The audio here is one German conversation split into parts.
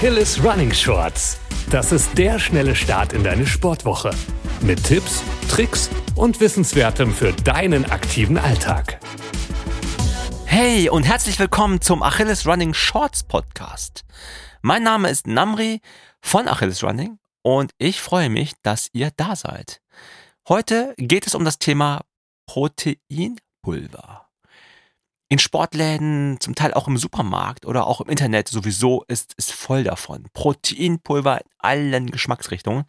Achilles Running Shorts. Das ist der schnelle Start in deine Sportwoche. Mit Tipps, Tricks und Wissenswertem für deinen aktiven Alltag. Hey und herzlich willkommen zum Achilles Running Shorts Podcast. Mein Name ist Namri von Achilles Running und ich freue mich, dass ihr da seid. Heute geht es um das Thema Proteinpulver in Sportläden, zum Teil auch im Supermarkt oder auch im Internet sowieso ist es voll davon. Proteinpulver in allen Geschmacksrichtungen,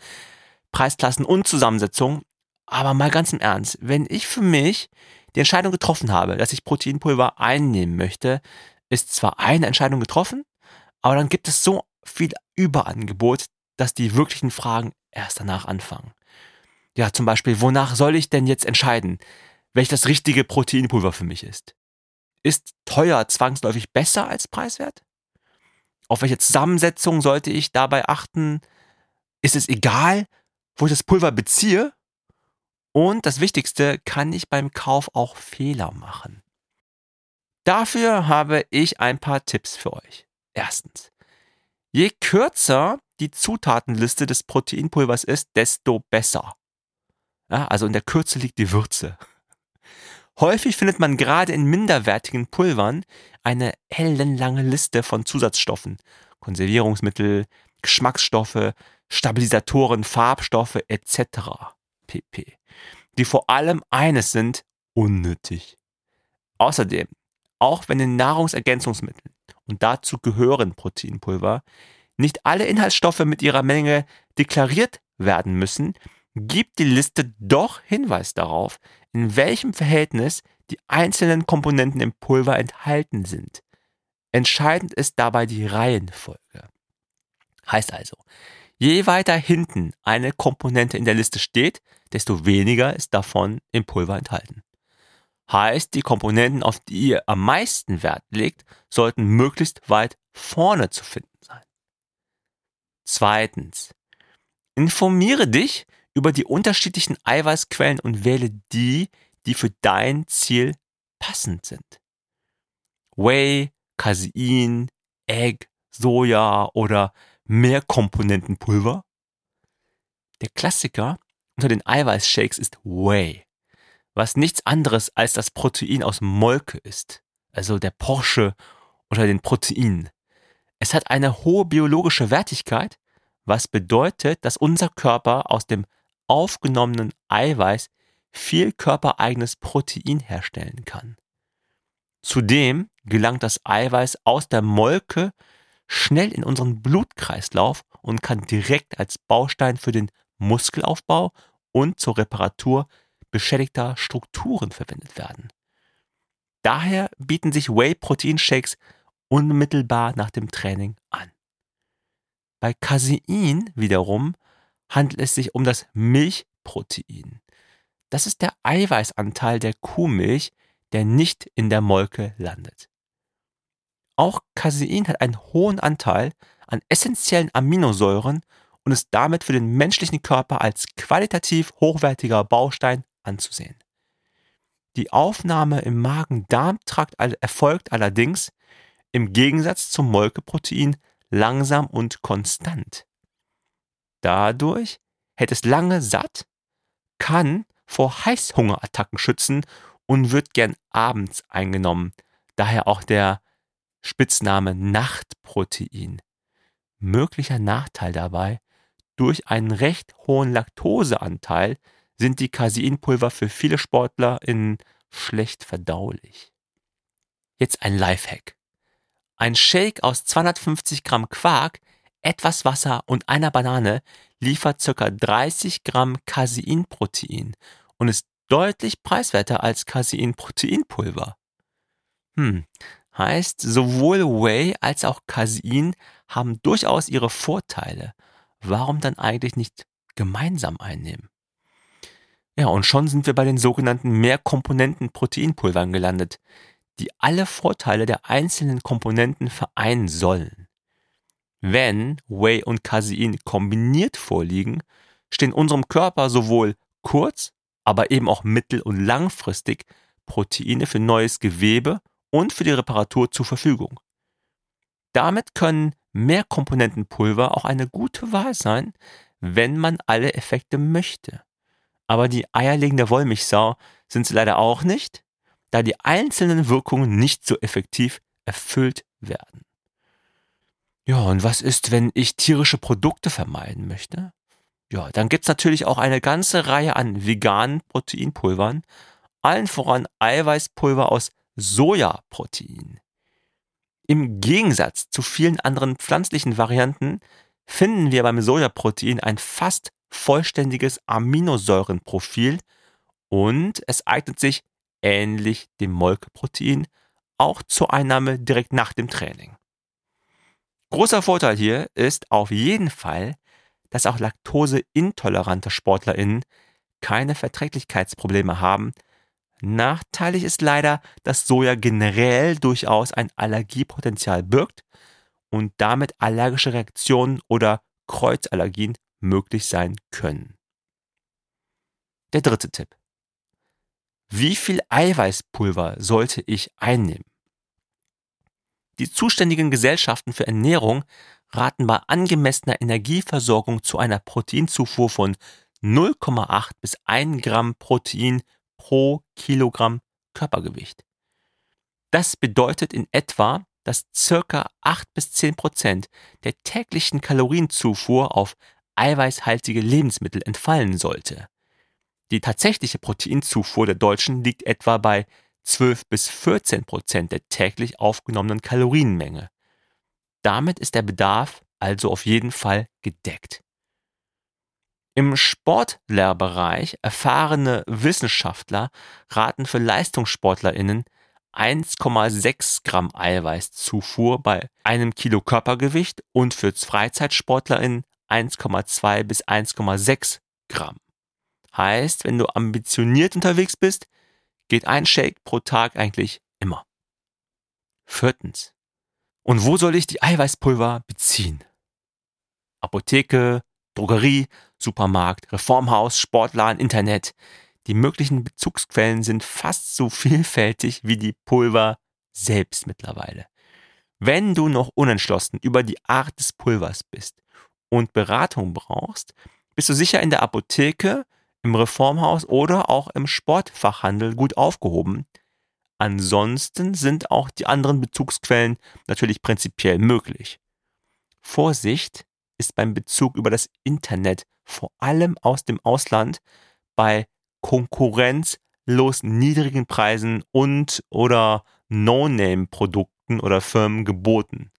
Preisklassen und Zusammensetzungen. Aber mal ganz im Ernst, wenn ich für mich die Entscheidung getroffen habe, dass ich Proteinpulver einnehmen möchte, ist zwar eine Entscheidung getroffen, aber dann gibt es so viel Überangebot, dass die wirklichen Fragen erst danach anfangen. Ja, zum Beispiel, wonach soll ich denn jetzt entscheiden, welches das richtige Proteinpulver für mich ist? Ist teuer zwangsläufig besser als preiswert? Auf welche Zusammensetzung sollte ich dabei achten? Ist es egal, wo ich das Pulver beziehe? Und das Wichtigste, kann ich beim Kauf auch Fehler machen? Dafür habe ich ein paar Tipps für euch. Erstens, je kürzer die Zutatenliste des Proteinpulvers ist, desto besser. Ja, also in der Kürze liegt die Würze. Häufig findet man gerade in minderwertigen Pulvern eine ellenlange Liste von Zusatzstoffen, Konservierungsmittel, Geschmacksstoffe, Stabilisatoren, Farbstoffe etc. pp. Die vor allem eines sind unnötig. Außerdem, auch wenn in Nahrungsergänzungsmitteln und dazu gehören Proteinpulver nicht alle Inhaltsstoffe mit ihrer Menge deklariert werden müssen, gibt die Liste doch Hinweis darauf, in welchem Verhältnis die einzelnen Komponenten im Pulver enthalten sind. Entscheidend ist dabei die Reihenfolge. Heißt also, je weiter hinten eine Komponente in der Liste steht, desto weniger ist davon im Pulver enthalten. Heißt, die Komponenten, auf die ihr am meisten Wert legt, sollten möglichst weit vorne zu finden sein. Zweitens, informiere dich über die unterschiedlichen Eiweißquellen und wähle die, die für dein Ziel passend sind. Whey, Casein, Egg, Soja oder Mehrkomponentenpulver. Der Klassiker unter den Eiweißshakes ist Whey, was nichts anderes als das Protein aus Molke ist, also der Porsche unter den Proteinen. Es hat eine hohe biologische Wertigkeit, was bedeutet, dass unser Körper aus dem aufgenommenen Eiweiß viel körpereigenes Protein herstellen kann. Zudem gelangt das Eiweiß aus der Molke schnell in unseren Blutkreislauf und kann direkt als Baustein für den Muskelaufbau und zur Reparatur beschädigter Strukturen verwendet werden. Daher bieten sich Whey-Protein-Shakes unmittelbar nach dem Training an. Bei Casein wiederum handelt es sich um das Milchprotein. Das ist der Eiweißanteil der Kuhmilch, der nicht in der Molke landet. Auch Casein hat einen hohen Anteil an essentiellen Aminosäuren und ist damit für den menschlichen Körper als qualitativ hochwertiger Baustein anzusehen. Die Aufnahme im Magen-Darm-Trakt erfolgt allerdings im Gegensatz zum Molkeprotein langsam und konstant. Dadurch hält es lange satt, kann vor Heißhungerattacken schützen und wird gern abends eingenommen. Daher auch der Spitzname Nachtprotein. Möglicher Nachteil dabei, durch einen recht hohen Laktoseanteil sind die Caseinpulver für viele Sportler in schlecht verdaulich. Jetzt ein Lifehack. Ein Shake aus 250 Gramm Quark etwas Wasser und einer Banane liefert ca. 30 Gramm Caseinprotein und ist deutlich preiswerter als Caseinproteinpulver. Hm, heißt, sowohl Whey als auch Casein haben durchaus ihre Vorteile. Warum dann eigentlich nicht gemeinsam einnehmen? Ja, und schon sind wir bei den sogenannten Mehrkomponenten-Proteinpulvern gelandet, die alle Vorteile der einzelnen Komponenten vereinen sollen. Wenn Whey und Casein kombiniert vorliegen, stehen unserem Körper sowohl kurz, aber eben auch mittel- und langfristig Proteine für neues Gewebe und für die Reparatur zur Verfügung. Damit können Mehrkomponentenpulver auch eine gute Wahl sein, wenn man alle Effekte möchte. Aber die eierlegende Wollmilchsau sind sie leider auch nicht, da die einzelnen Wirkungen nicht so effektiv erfüllt werden. Ja, und was ist, wenn ich tierische Produkte vermeiden möchte? Ja, dann gibt's natürlich auch eine ganze Reihe an veganen Proteinpulvern, allen voran Eiweißpulver aus Sojaprotein. Im Gegensatz zu vielen anderen pflanzlichen Varianten finden wir beim Sojaprotein ein fast vollständiges Aminosäurenprofil und es eignet sich ähnlich dem Molkeprotein auch zur Einnahme direkt nach dem Training. Großer Vorteil hier ist auf jeden Fall, dass auch laktoseintolerante SportlerInnen keine Verträglichkeitsprobleme haben. Nachteilig ist leider, dass Soja generell durchaus ein Allergiepotenzial birgt und damit allergische Reaktionen oder Kreuzallergien möglich sein können. Der dritte Tipp. Wie viel Eiweißpulver sollte ich einnehmen? Die zuständigen Gesellschaften für Ernährung raten bei angemessener Energieversorgung zu einer Proteinzufuhr von 0,8 bis 1 Gramm Protein pro Kilogramm Körpergewicht. Das bedeutet in etwa, dass circa 8 bis 10 Prozent der täglichen Kalorienzufuhr auf eiweißhaltige Lebensmittel entfallen sollte. Die tatsächliche Proteinzufuhr der Deutschen liegt etwa bei 12 bis 14 Prozent der täglich aufgenommenen Kalorienmenge. Damit ist der Bedarf also auf jeden Fall gedeckt. Im Sportlehrbereich erfahrene Wissenschaftler raten für Leistungssportlerinnen 1,6 Gramm Eiweißzufuhr bei einem Kilo Körpergewicht und für Freizeitsportlerinnen 1,2 bis 1,6 Gramm. Heißt, wenn du ambitioniert unterwegs bist, geht ein Shake pro Tag eigentlich immer. Viertens. Und wo soll ich die Eiweißpulver beziehen? Apotheke, Drogerie, Supermarkt, Reformhaus, Sportladen, Internet. Die möglichen Bezugsquellen sind fast so vielfältig wie die Pulver selbst mittlerweile. Wenn du noch unentschlossen über die Art des Pulvers bist und Beratung brauchst, bist du sicher in der Apotheke, im Reformhaus oder auch im Sportfachhandel gut aufgehoben. Ansonsten sind auch die anderen Bezugsquellen natürlich prinzipiell möglich. Vorsicht ist beim Bezug über das Internet, vor allem aus dem Ausland, bei konkurrenzlos niedrigen Preisen und oder No-Name-Produkten oder Firmen geboten.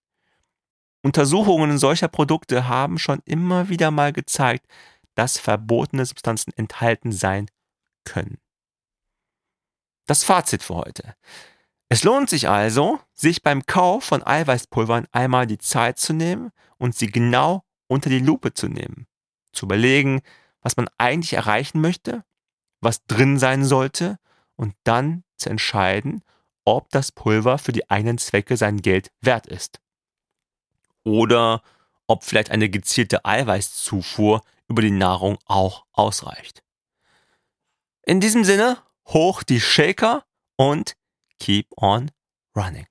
Untersuchungen solcher Produkte haben schon immer wieder mal gezeigt, dass verbotene Substanzen enthalten sein können. Das Fazit für heute. Es lohnt sich also, sich beim Kauf von Eiweißpulvern einmal die Zeit zu nehmen und sie genau unter die Lupe zu nehmen. Zu überlegen, was man eigentlich erreichen möchte, was drin sein sollte und dann zu entscheiden, ob das Pulver für die eigenen Zwecke sein Geld wert ist. Oder ob vielleicht eine gezielte Eiweißzufuhr über die Nahrung auch ausreicht. In diesem Sinne, hoch die Shaker und keep on running.